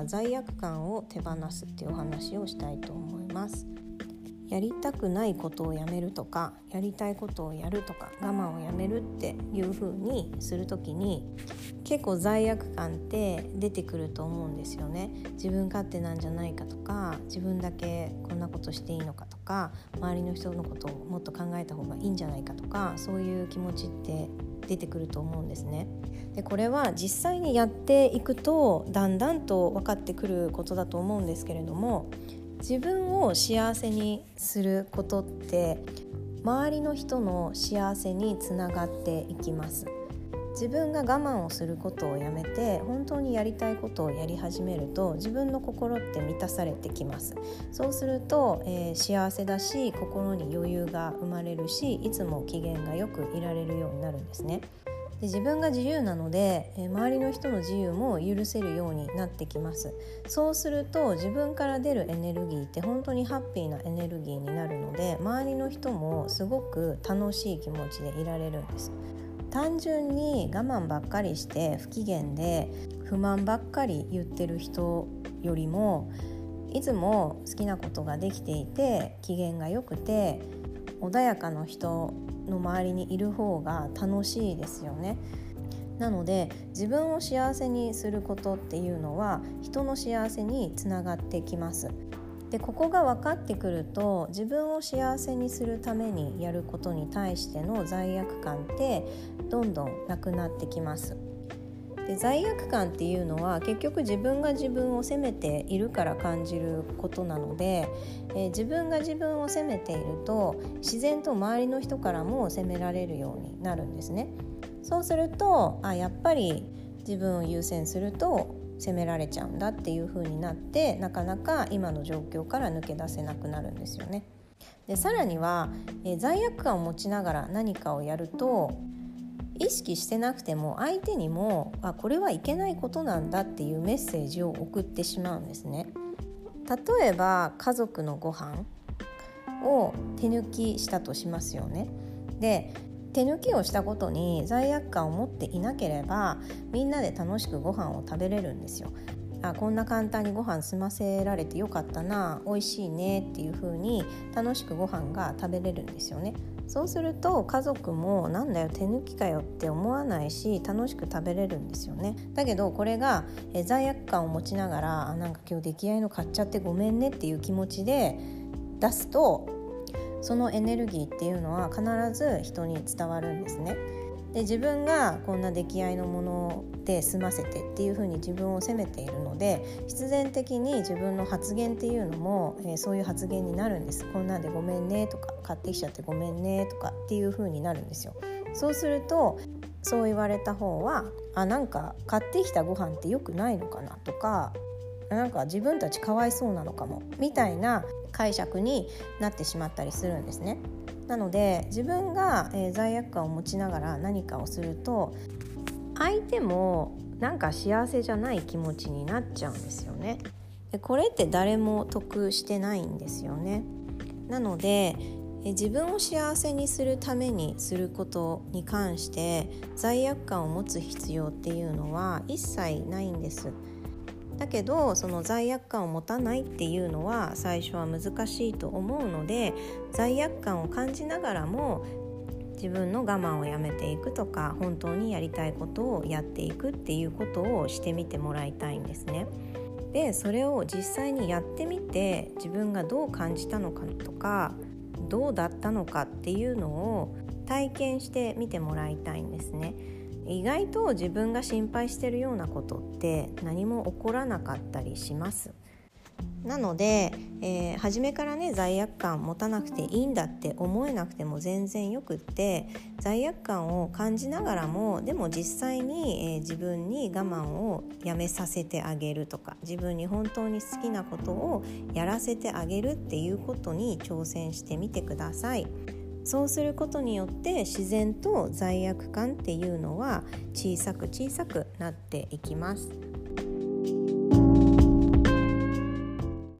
は罪悪感を手放すっていうお話をしたいと思います。やりたくないことをやめるとかやりたいことをやるとか我慢をやめるっていう風にする時に結構罪悪感って出てくると思うんですよね自分勝手なんじゃないかとか自分だけこんなことしていいのかとか周りの人のことをもっと考えた方がいいんじゃないかとかそういう気持ちって出てくると思うんですね。でこれは実際にやっていくとだんだんと分かってくることだと思うんですけれども自分を幸せにすることって周りの人の幸せにつながっていきます自分が我慢をすることをやめて本当にやりたいことをやり始めると自分の心って満たされてきます。そうすると、えー、幸せだし心に余裕が生まれるしいつも機嫌がよくいられるようになるんですね。で自分が自由なので、え周りの人の自由も許せるようになってきます。そうすると自分から出るエネルギーって本当にハッピーなエネルギーになるので周りの人もすごく楽しい気持ちでいられるんです。単純に我慢ばっかりして不機嫌で不満ばっかり言ってる人よりもいつも好きなことができていて機嫌が良くて穏やかな人の周りにいる方が楽しいですよね。なので自分を幸せにすることっていうのは人の幸せにつながってきます。でここが分かってくると自分を幸せにするためにやることに対しての罪悪感ってどんどんなくなってきます。で罪悪感っていうのは結局自分が自分を責めているから感じることなので、えー、自分が自分を責めていると自然と周りの人からも責められるようになるんですね。そうするとあやっぱり自分を優先すると責められちゃうんだっていう風になってなかなか今の状況から抜け出せなくなるんですよね。でさらには、えー、罪悪感を持ちながら何かをやると意識してなくても相手にもあこれはいけないことなんだっていうメッセージを送ってしまうんですね。例えば家族のご飯を手抜きしたとしますよね。で手抜きをしたことに罪悪感を持っていなければみんなで楽しくご飯を食べれるんですよ。あこんな簡単にご飯済ませられてよかったな美味しいねっていう風に楽しくご飯が食べれるんですよねそうすると家族もなんだよ手抜きかよって思わないし楽しく食べれるんですよねだけどこれが罪悪感を持ちながらあなんか今日出来合いの買っちゃってごめんねっていう気持ちで出すとそのエネルギーっていうのは必ず人に伝わるんですね。で自分がこんな出来合いのもので済ませてっていうふうに自分を責めているので必然的に自分の発言っていうのも、えー、そういう発言になるんです。こんなんでごめんねとか買ってきちゃってごめんねとかっていうふうになるんですよ。そうするとそう言われた方はあなんか買ってきたご飯って良くないのかなとかなんか自分たちかわいそうなのかもみたいな解釈になってしまったりするんですね。なので自分が、えー、罪悪感を持ちながら何かをすると相手もなんか幸せじゃない気持ちになっちゃうんですよね。でこれって誰も得してないんですよね。なので自分を幸せにするためにすることに関して罪悪感を持つ必要っていうのは一切ないんです。だけどその罪悪感を持たないっていうのは最初は難しいと思うので罪悪感を感じながらも自分の我慢をやめていくとか本当にやりたいことをやっていくっていうことをしてみてもらいたいんですね。でそれを実際にやってみて自分がどう感じたのかとかどうだったのかっていうのを体験してみてもらいたいんですね。意外と自分が心配してるようなことって何も起こらなかったりします。なので、えー、初めからね罪悪感持たなくていいんだって思えなくても全然よくって罪悪感を感じながらもでも実際に、えー、自分に我慢をやめさせてあげるとか自分に本当に好きなことをやらせてあげるっていうことに挑戦してみてください。そうすることによって自然と罪悪感っていうのは小さく小さくなっていきます。